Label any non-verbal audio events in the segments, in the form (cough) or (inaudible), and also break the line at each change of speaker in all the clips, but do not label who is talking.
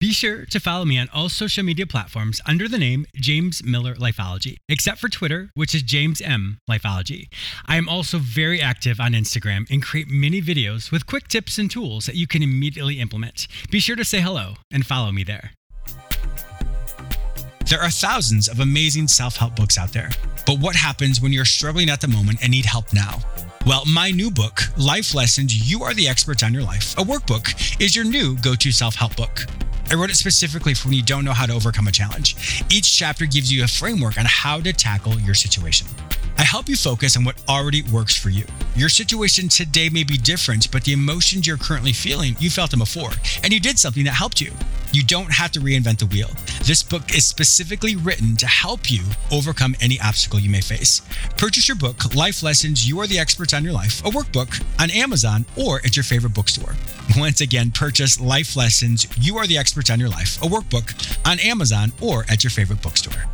Be sure to follow me on all social media platforms under the name James Miller Lifeology, except for Twitter, which is James M Lifeology. I am also very active on Instagram and create many videos with quick tips and tools that you can immediately implement. Be sure to say hello and follow me there. There are thousands of amazing self help books out there, but what happens when you're struggling at the moment and need help now? Well, my new book, Life Lessons You Are the Expert on Your Life, a workbook, is your new go to self help book. I wrote it specifically for when you don't know how to overcome a challenge. Each chapter gives you a framework on how to tackle your situation. I help you focus on what already works for you. Your situation today may be different, but the emotions you're currently feeling, you felt them before, and you did something that helped you. You don't have to reinvent the wheel. This book is specifically written to help you overcome any obstacle you may face. Purchase your book, Life Lessons You Are the Experts on Your Life, a workbook, on Amazon or at your favorite bookstore. Once again, purchase Life Lessons You Are the Experts on Your Life, a workbook, on Amazon or at your favorite bookstore.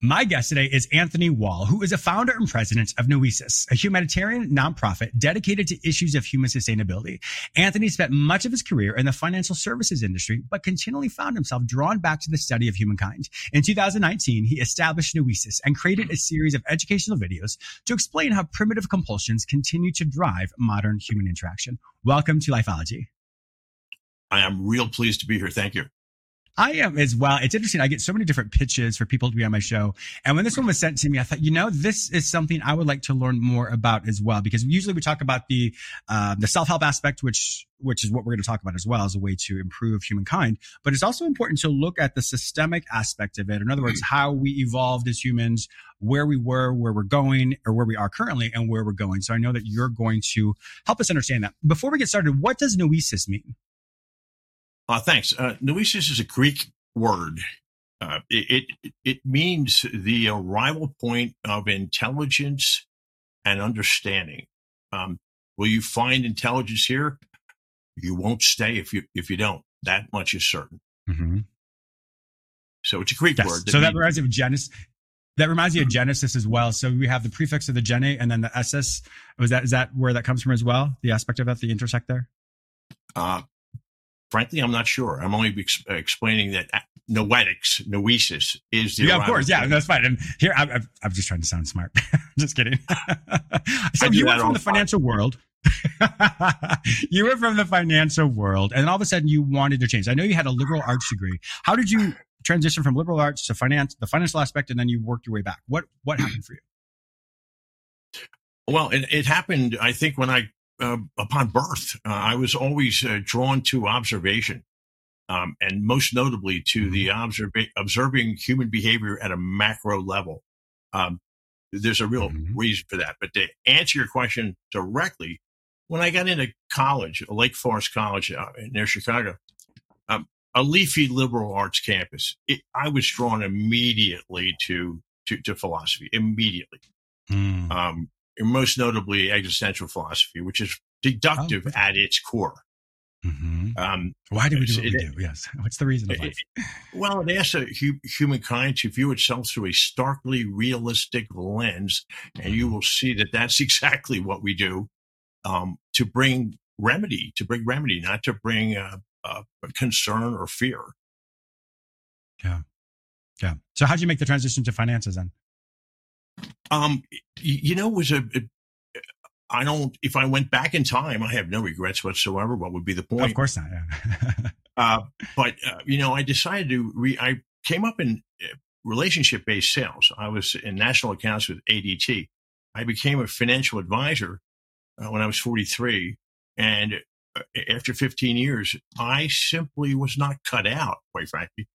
My guest today is Anthony Wall, who is a founder and president of Noesis, a humanitarian nonprofit dedicated to issues of human sustainability. Anthony spent much of his career in the financial services industry, but continually found himself drawn back to the study of humankind. In 2019, he established Noesis and created a series of educational videos to explain how primitive compulsions continue to drive modern human interaction. Welcome to Lifeology.
I am real pleased to be here. Thank you.
I am as well. It's interesting. I get so many different pitches for people to be on my show. And when this one was sent to me, I thought, you know, this is something I would like to learn more about as well, because usually we talk about the, uh, the self-help aspect, which, which is what we're going to talk about as well as a way to improve humankind. But it's also important to look at the systemic aspect of it. In other words, how we evolved as humans, where we were, where we're going, or where we are currently and where we're going. So I know that you're going to help us understand that. Before we get started, what does noesis mean?
Uh, thanks. Uh, noesis is a Greek word. Uh, it, it, it means the arrival point of intelligence and understanding. Um, will you find intelligence here? You won't stay if you if you don't. That much is certain. Mm-hmm. So it's a Greek
yes.
word.
so that reminds me of Genesis. That reminds me of Genesis as well. So we have the prefix of the gene and then the ss. Was that is that where that comes from as well? The aspect of that, the intersect there.
Uh, frankly, I'm not sure. I'm only ex- explaining that uh, noetics, noesis is the.
Yeah, of course. Yeah, that's fine. And here, I, I, I'm just trying to sound smart. (laughs) just kidding. (laughs) so you were from the financial world. (laughs) you were from the financial world, and all of a sudden you wanted to change. I know you had a liberal arts degree. How did you transition from liberal arts to finance, the financial aspect, and then you worked your way back? What what happened for you?
Well, it, it happened. I think when I uh, upon birth. Uh, I was always uh, drawn to observation, um, and most notably to the mm-hmm. observa- observing human behavior at a macro level. Um, there's a real mm-hmm. reason for that. But to answer your question directly, when I got into college, Lake Forest College uh, near Chicago, um, a leafy liberal arts campus, it, I was drawn immediately to to, to philosophy. Immediately. Mm. Most notably existential philosophy, which is deductive oh. at its core.
Mm-hmm. Um, Why do we do what it, we do? Yes. (laughs) What's the reason of life?
It, (laughs) well, it asks hu- humankind to view itself through a starkly realistic lens, and you mm-hmm. will see that that's (laughs) exactly what we do um, to bring remedy, to bring remedy, not to bring uh, uh, concern or fear.
Yeah. Yeah. So, how'd you make the transition to finances then?
Um, you know, it was a, I don't, if I went back in time, I have no regrets whatsoever. What would be the point?
Of course not. Yeah. (laughs)
uh, but, uh, you know, I decided to re, I came up in uh, relationship based sales. I was in national accounts with ADT. I became a financial advisor uh, when I was 43. And uh, after 15 years, I simply was not cut out, quite frankly,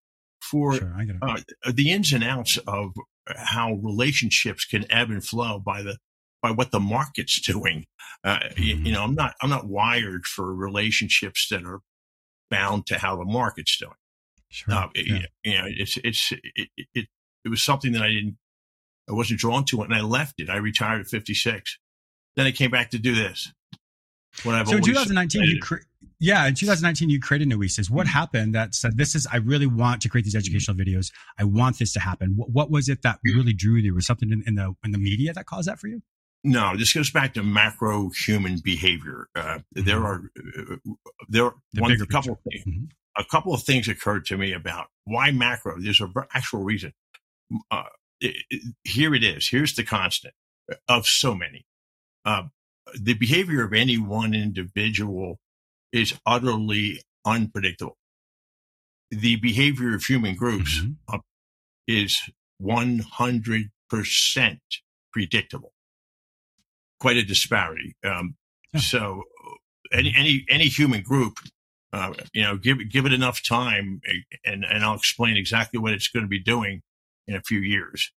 for sure, uh, the ins and outs of how relationships can ebb and flow by the by what the market's doing. Uh, mm-hmm. you, you, know, I'm not I'm not wired for relationships that are bound to how the market's doing. Sure. Uh, yeah. You know, it's it's it, it it was something that I didn't I wasn't drawn to, it, and I left it. I retired at 56. Then I came back to do this. What I've
so in 2019, you cre- yeah, in 2019 you created Noesis. What happened that said this is I really want to create these educational videos. I want this to happen. What, what was it that really drew you? Was something in, in the in the media that caused that for you?
No, this goes back to macro human behavior. Uh, There
Mhm.
are uh, there are
The
one, a couple things,
Mhm.
a couple of things occurred to me about why macro. There's a actual reason. Uh, it, it- here it is. Here's the constant of so many. Uh, the behavior of any one individual is utterly unpredictable. The behavior of human groups
Mhm.
uh, is 100% predictable. Quite a disparity. Um,
Yeah.
So any, any, any human group, uh, you know, give, give it enough time eh, and, and I'll explain exactly what it's going to be doing in a few years.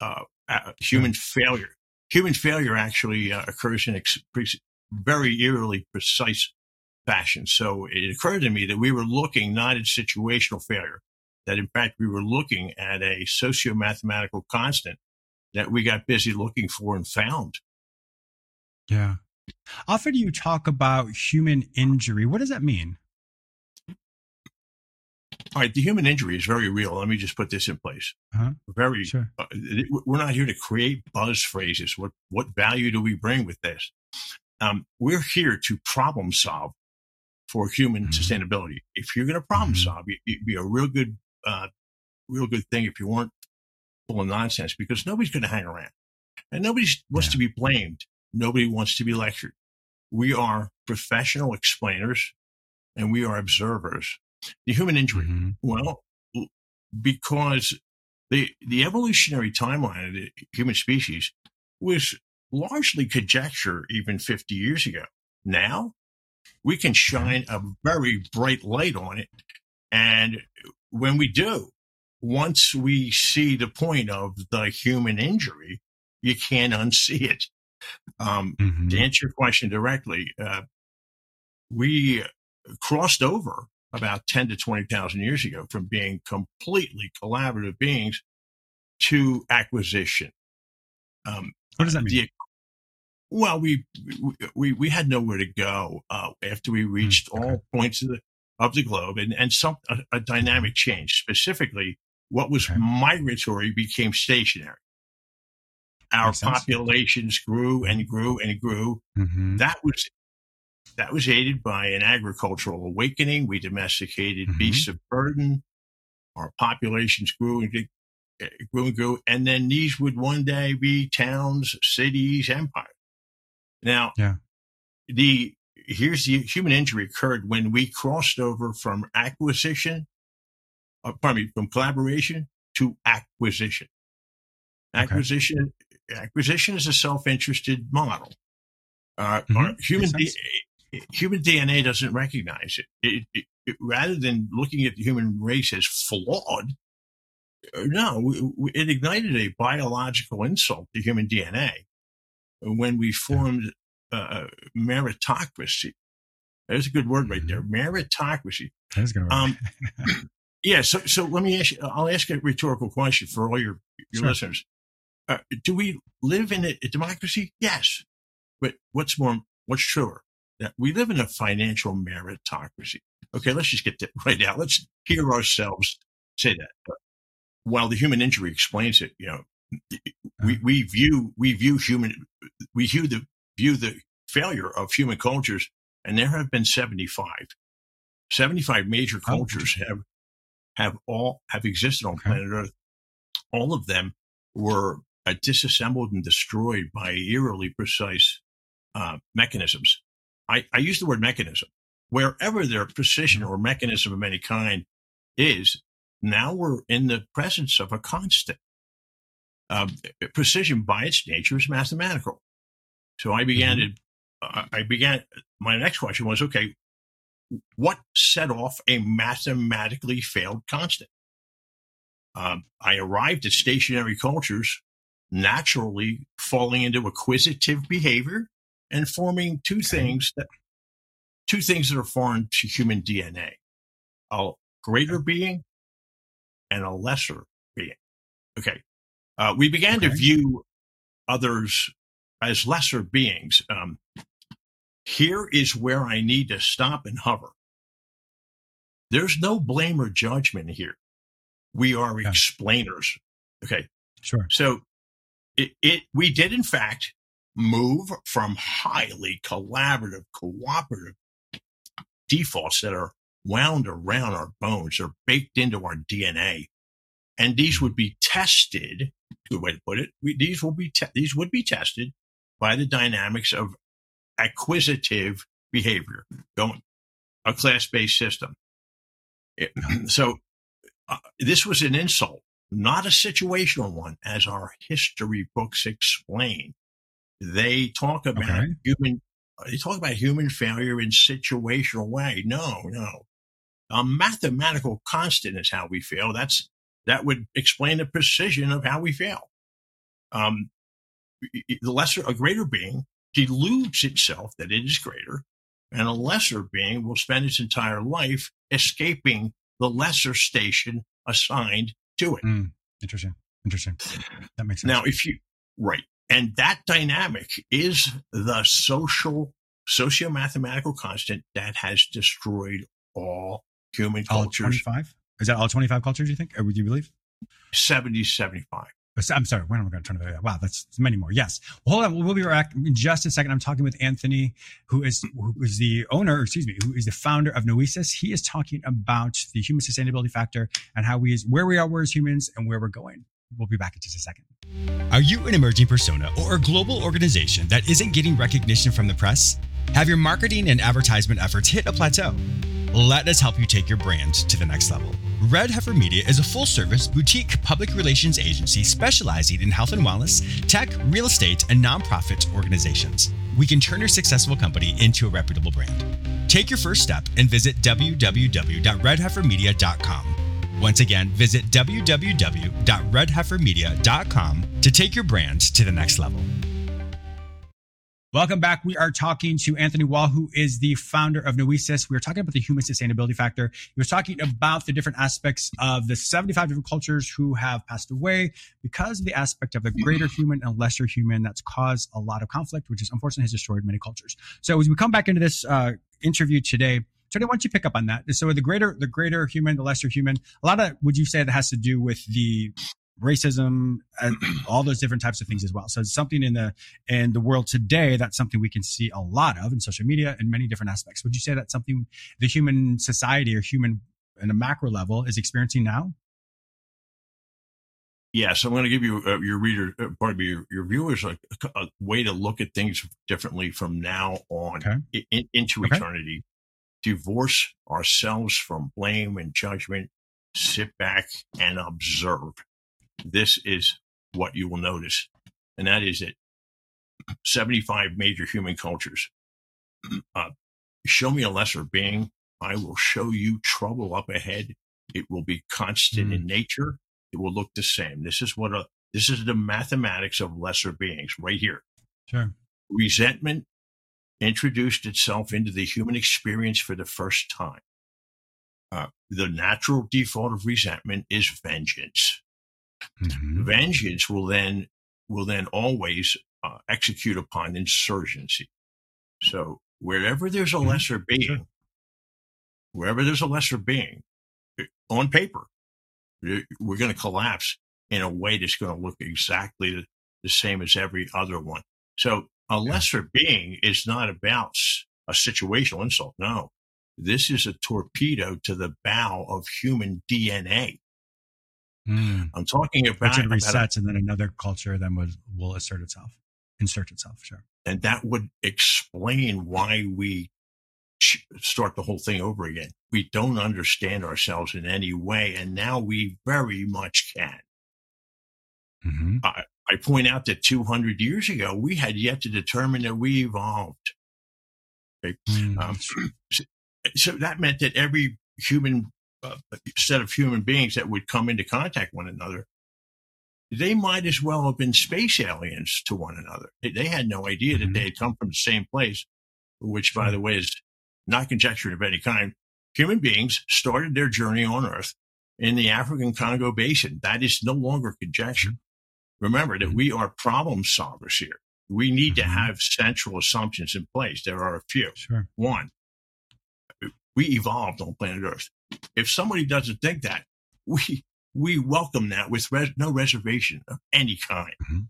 Uh, uh, human failure, human failure actually uh, occurs in ex- pre- very eerily precise fashion. So it occurred to me that we were looking not at situational failure, that in fact we were looking at a socio-mathematical constant that we got busy looking for and found.
Yeah. Often you talk about human injury. What does that mean?
All right, the human injury is very real. Let me just put this in place.
Uh-huh.
Very.
Sure.
Uh, we're not here to create buzz phrases. What what value do we bring with this? Um, we're here to problem solve for human
Mhm.
sustainability. If you're going to problem
Mhm.
solve, it, it'd be a real good, uh, real good thing if you weren't full of nonsense because nobody's going to hang around and nobody wants
Yeah.
to be blamed. Nobody wants to be lectured. We are professional explainers and we are observers. The human injury.
Mhm.
Well, because the the evolutionary timeline of the human species was largely conjecture even 50 years ago. Now we can shine a very bright light on it. And when we do, once we see the point of the human injury, you can't unsee it. Um,
Mhm.
to answer your question directly, uh, we crossed over about 10 to 20,000 years ago from being completely collaborative beings to acquisition. Um,
What does that mean?
Well, we, we, we had nowhere to go, uh, after we reached
Hmm, okay.
all points of the, of the globe and, and some, a, a dynamic change, specifically what was
Okay.
migratory became stationary. Our
Makes sense.
populations grew and grew and grew
Mhm.
that was that was aided by an agricultural awakening. We domesticated
Mhm.
beasts of burden. Our populations grew and uh, grew and grew, and then these would one day be towns, cities, empires. Now,
Yeah.
the here's the human injury occurred when we crossed over from acquisition, uh, pardon me, from collaboration to acquisition.
Okay.
Acquisition, acquisition is a self-interested model. Uh,
Mhm.
our human D- human DNA doesn't recognize it. It, it, it. Rather than looking at the human race as flawed, uh, no, it ignited a biological insult to human DNA when we formed uh, meritocracy. There's a good word right there, meritocracy.
That is gonna work.
Um, (laughs) (clears throat) Yeah, so so let me ask you. I'll ask a rhetorical question for all your your
Sure.
listeners. Uh, do we live in a, a democracy? Yes, but what's more, what's truer? That we live in a financial meritocracy. Okay, let's just get that (laughs) right out. Let's hear ourselves say that. But while the human injury explains it, you know, we, we view we view human we view the view the failure of human cultures, and there have been seventy five. 75 major
Oh.
cultures have have all have existed on planet Earth. All of them were uh, disassembled and destroyed by eerily precise uh, mechanisms. I, I use the word mechanism. Wherever their precision or mechanism of any kind is, now we're in the presence of a constant. Um, precision by its nature is mathematical. So I began to, uh, I began, my next question was, okay, what set off a mathematically failed constant? Um, I arrived at stationary cultures naturally falling into acquisitive behavior and forming two things that two things that are foreign to human DNA: a greater being and a lesser being. Okay, uh, we began to view others as lesser beings. Um, here is where I need to stop and hover. There's no blame or judgment here. We are
Yeah.
explainers. Okay.
Sure.
So it, it we did in fact move from highly collaborative, cooperative defaults that are wound around our bones, they're baked into our DNA. And these would be tested, good way to put it. We, these will be te- these would be tested by the dynamics of acquisitive behavior, going a class-based system. It- (clears throat) so uh, this was an insult, not a situational one, as our history books explain. They talk about
Okay.
human. They talk about human failure in situational way. No, no. A mathematical constant is how we fail. That's that would explain the precision of how we fail. Um, the lesser, a greater being deludes itself that it is greater, and a lesser being will spend its entire life escaping the lesser station assigned to it.
Mm, interesting. Interesting. That makes sense.
Now, if you, right. And that dynamic is the social, socio-mathematical constant that has destroyed all human
all
cultures,
25? Is that all 25 cultures, you think? Or would you believe?
70, 75.
I'm sorry. When am I going to turn it? Over? Wow, that's many more. Yes. Well, hold on. We'll be back in just a second. I'm talking with Anthony, who is who is the owner, excuse me, who is the founder of Noesis. He is talking about the human sustainability factor and how we is where we are as humans and where we're going. We'll be back in just a second. Are you an emerging persona or a global organization that isn't getting recognition from the press? Have your marketing and advertisement efforts hit a plateau? Let us help you take your brand to the next level. Red Heifer Media is a full service boutique public relations agency specializing in health and wellness, tech, real estate, and nonprofit organizations. We can turn your successful company into a reputable brand. Take your first step and visit www.redheifermedia.com. Once again, visit www.redheifermedia.com to take your brand to the next level. Welcome back. We are talking to Anthony Wall, who is the founder of Noesis. We are talking about the human sustainability factor. He was talking about the different aspects of the 75 different cultures who have passed away because of the aspect of the greater human and lesser human that's caused a lot of conflict, which is unfortunately has destroyed many cultures. So as we come back into this uh, interview today, Tony, why don't you pick up on that? So the greater, the greater human, the lesser human, a lot of, would you say that has to do with the racism and (clears throat) all those different types of things as well. So it's something in the in the world today that's something we can see a lot of in social media in many different aspects. Would you say that's something the human society or human in a macro level is experiencing now?
Yes, I'm going to give you uh, your reader, uh, pardon me, your, your viewers a, a way to look at things differently from now on
Okay.
in, into
Okay.
eternity. Divorce ourselves from blame and judgment. Sit back and observe. This is what you will notice, and that is that 75 major human cultures. (clears throat) Uh, show me a lesser being, I will show you trouble up ahead. It will be constant in nature. It will look the same. This is what a this is the mathematics of lesser beings right here.
Sure.
Resentment introduced itself into the human experience for the first time. Uh, the natural default of resentment is vengeance.
Mhm.
Vengeance will then will then always uh, execute upon insurgency. So wherever there's a
Mhm.
lesser being, wherever there's a lesser being, eh, on paper, eh, we're going to collapse in a way that's going to look exactly the, the same as every other one. So a lesser being is not about a situational insult. No, this is a torpedo to the bow of human DNA.
Mm.
I'm talking about,
it
about a-
resets and then another culture then would will assert itself, insert itself. Sure.
and that would explain why we start the whole thing over again. We don't understand ourselves in any way, and now we very much can.
hmm
I point out that 200 years ago, we had yet to determine that we evolved.
Mm.
Um, (clears throat) so that meant that every human uh, set of human beings that would come into contact one another, they might as well have been space aliens to one another. They, they had no idea that they had come from the same place, which, by the way, is not conjecture of any kind. Human beings started their journey on Earth in the African Congo Basin. That is no longer conjecture. Remember that
Mhm.
we are problem solvers here. we need to
Mhm.
have central assumptions in place. There are a few.
Sure.
One, we evolved on planet Earth. If somebody doesn't think that, we we welcome that with res- no reservation of any kind.
Mhm.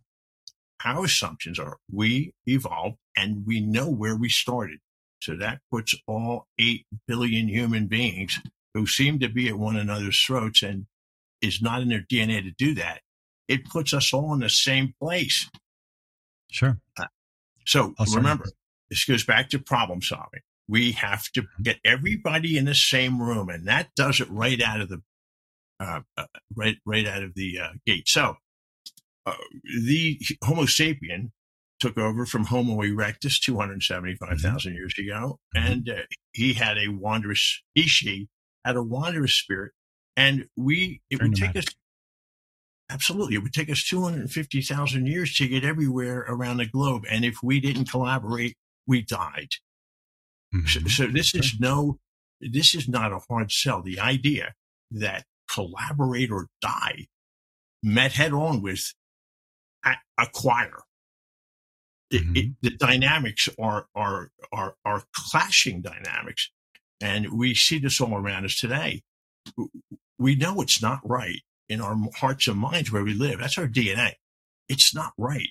Our assumptions are we evolved and we know where we started. So that puts all 8 billion human beings who seem to be at one another's throats and is not in their DNA to do that. It puts us all in the same place.
Sure.
So
Oh, sorry.
remember, this goes back to problem solving. We have to
Mm-hmm.
get everybody in the same room, and that does it right out of the uh, uh, right right out of the uh, gate. So uh, the Homo sapien took over from Homo erectus 275,000 years ago,
Mhm.
and uh, he had a wondrous he she had a wondrous spirit, and we it
Very
would take us Absolutely. It would take us 250,000 years to get everywhere around the globe. And if we didn't collaborate, we died. So,
Mhm.
so this is no, this is not a hard sell. The idea that collaborate or die met head on with acquire.
Mm-hmm.
it, the dynamics are, are, are, are clashing dynamics. And we see this all around us today. We know it's not right in our hearts and minds where we live. That's our DNA. It's not right.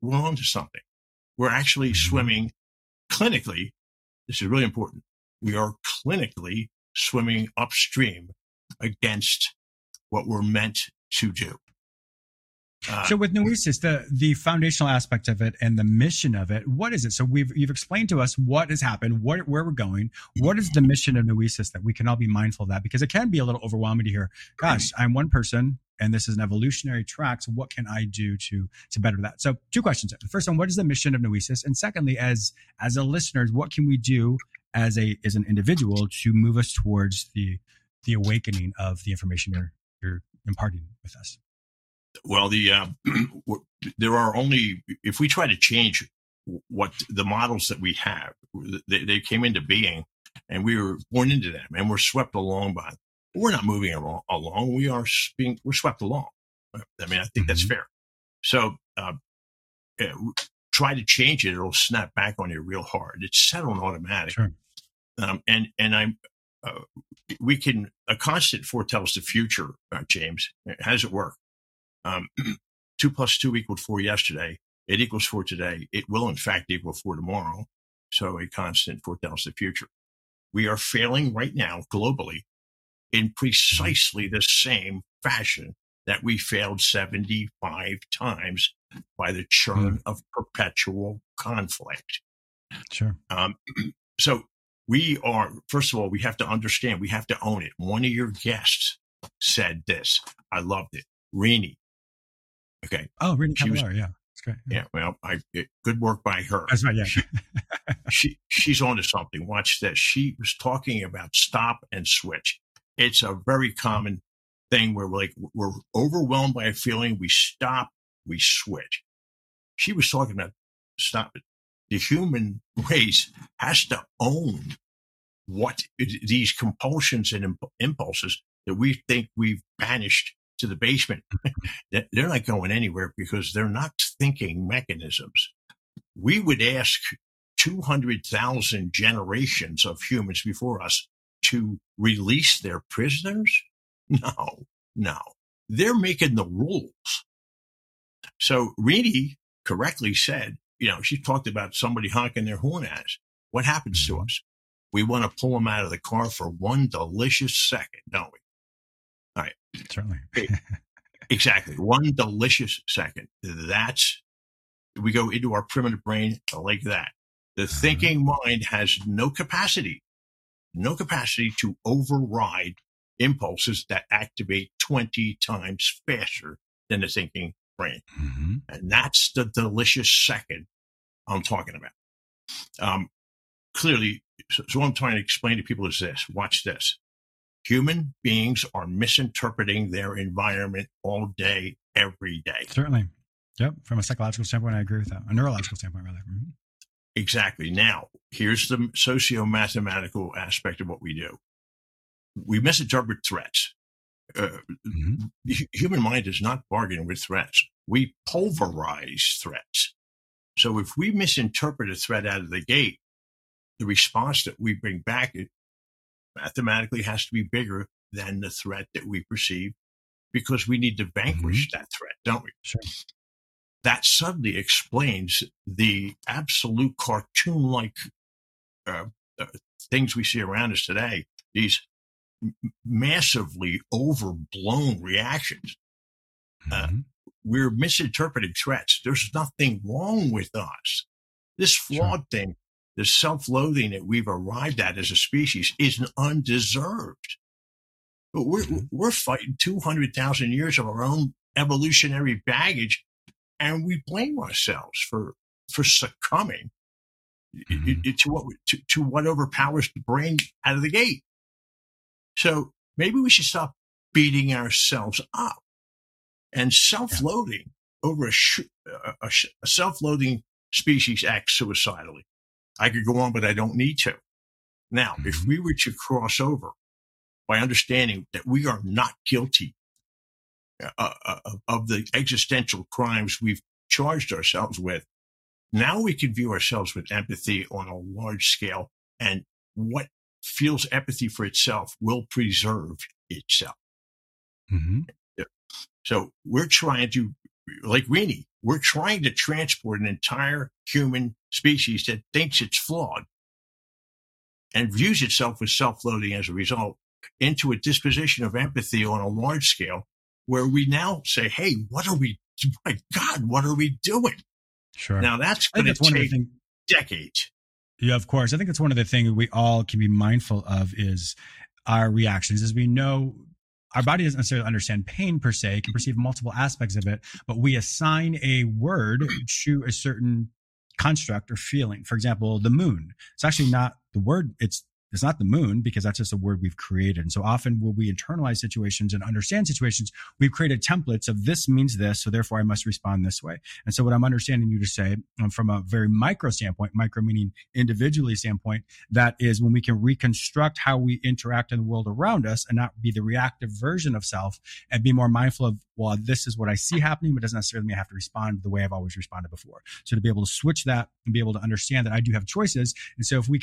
We're onto something. We're actually
Mhm.
swimming clinically. This is really important. We are clinically swimming upstream against what we're meant to do. Uh,
So with Noesis, the the foundational aspect of it and the mission of it, what is it? So we've you've explained to us what has happened, what where we're going. What is the mission of Noesis that we can all be mindful of that? Because it can be a little overwhelming to hear, gosh, I'm one person and this is an evolutionary track. So what can I do to to better that? So two questions. The first one, what is the mission of Noesis? And secondly, as as a listeners, what can we do as a as an individual to move us towards the the awakening of the information you're you're imparting with us?
well, the (clears throat) uh, there are only if we try to change what the models that we have, they, they came into being, and we were born into them, and we're swept along by. We're not moving along. We are being we're swept along. I mean, I think that's
Mhm.
fair. So, uh, uh, try to change it; it'll snap back on you real hard. It's set on automatic.
Sure.
Um, and and I'm uh, we can a constant foretells the future, uh, James. How does it work? Um, (clears throat) two plus two equaled four yesterday. It equals four today. It will in fact equal four tomorrow. So a constant foretells the future. We are failing right now globally in precisely the same fashion that we failed 75 times by the churn of perpetual conflict.
Sure.
Um, (clears throat) so we are, first of all, we have to understand, we have to own it. One of your guests said this. I loved it. Rini. Okay.
Oh, Rita
She was-
yeah. That's great.
Yeah. Well, I, it, good work by her.
That's right, yeah.
She, (laughs) she, she's onto something. Watch this. She was talking about stop and switch. It's a very common thing where we're like, we're overwhelmed by a feeling. We stop, we switch. She was talking about stop it. The human (laughs) race has to own what these compulsions and impulses that we think we've banished to the basement. (laughs) They're not going anywhere because they're not thinking mechanisms. We would ask 200,000 generations of humans before us to release their prisoners? No, no. They're making the rules. So Reedy correctly said, you know, she talked about somebody honking their horn at us. What happens to us? We want to pull them out of the car for one delicious second, don't we? All right.
Certainly.
Exactly. One delicious second. That's, we go into our primitive brain like that. The
Uh-huh.
thinking mind has no capacity, no capacity to override impulses that activate 20 times faster than the thinking brain.
hmm
And that's the delicious second I'm talking about. Um, clearly, so, so what I'm trying to explain to people is this watch this. Human beings are misinterpreting their environment all day, every day.
Certainly. Yep. From a psychological standpoint, I agree with that. A neurological standpoint, rather. Mhm.
Exactly. Now, here's the socio mathematical aspect of what we do. We misinterpret threats. Uh,
Mhm.
the human mind does not bargain with threats. We pulverize threats. So if we misinterpret a threat out of the gate, the response that we bring back it mathematically has to be bigger than the threat that we perceive because we need to vanquish mm-hmm. that threat, don't we?
Sure.
That suddenly explains the absolute cartoon like uh, uh, things we see around us today, these massively overblown reactions. Uh, mm-hmm. we're misinterpreting threats. There's nothing wrong with us. This flawed sure. thing, this self loathing that we've arrived at as a species is undeserved. But we're, mm-hmm. we're fighting 200,000 years of our own evolutionary baggage and we blame ourselves for, for succumbing mm-hmm. to what, to, to what overpowers the brain out of the gate. So maybe we should stop beating ourselves up and self-loading yeah. over a, sh- a, a, a self-loading species acts suicidally. I could go on, but I don't need to. Now, mm-hmm. if we were to cross over by understanding that we are not guilty uh, uh, of the existential crimes we've charged ourselves with, now we can view ourselves with empathy on a large scale and what feels empathy for itself will preserve itself. Mm-hmm. So we're trying to, like Rini, we're trying to transport an entire human species that thinks it's flawed and views itself as self-loathing as a result into a disposition of empathy on a large scale where we now say, Hey, what are we, my God, what are we doing?
Sure.
Now that's going to take thing, decades.
Yeah, of course. I think it's one of the things we all can be mindful of is our reactions. As we know, our body doesn't necessarily understand pain per se, it can perceive multiple aspects of it, but we assign a word to a certain construct or feeling. For example, the moon. It's actually not the word, it's it's not the moon because that's just a word we've created. And so often when we internalize situations and understand situations, we've created templates of this means this. So therefore I must respond this way. And so what I'm understanding you to say um, from a very micro standpoint, micro meaning individually standpoint, that is when we can reconstruct how we interact in the world around us and not be the reactive version of self and be more mindful of, well, this is what I see happening, but doesn't necessarily mean I have to respond the way I've always responded before. So to be able to switch that and be able to understand that I do have choices. And so if we can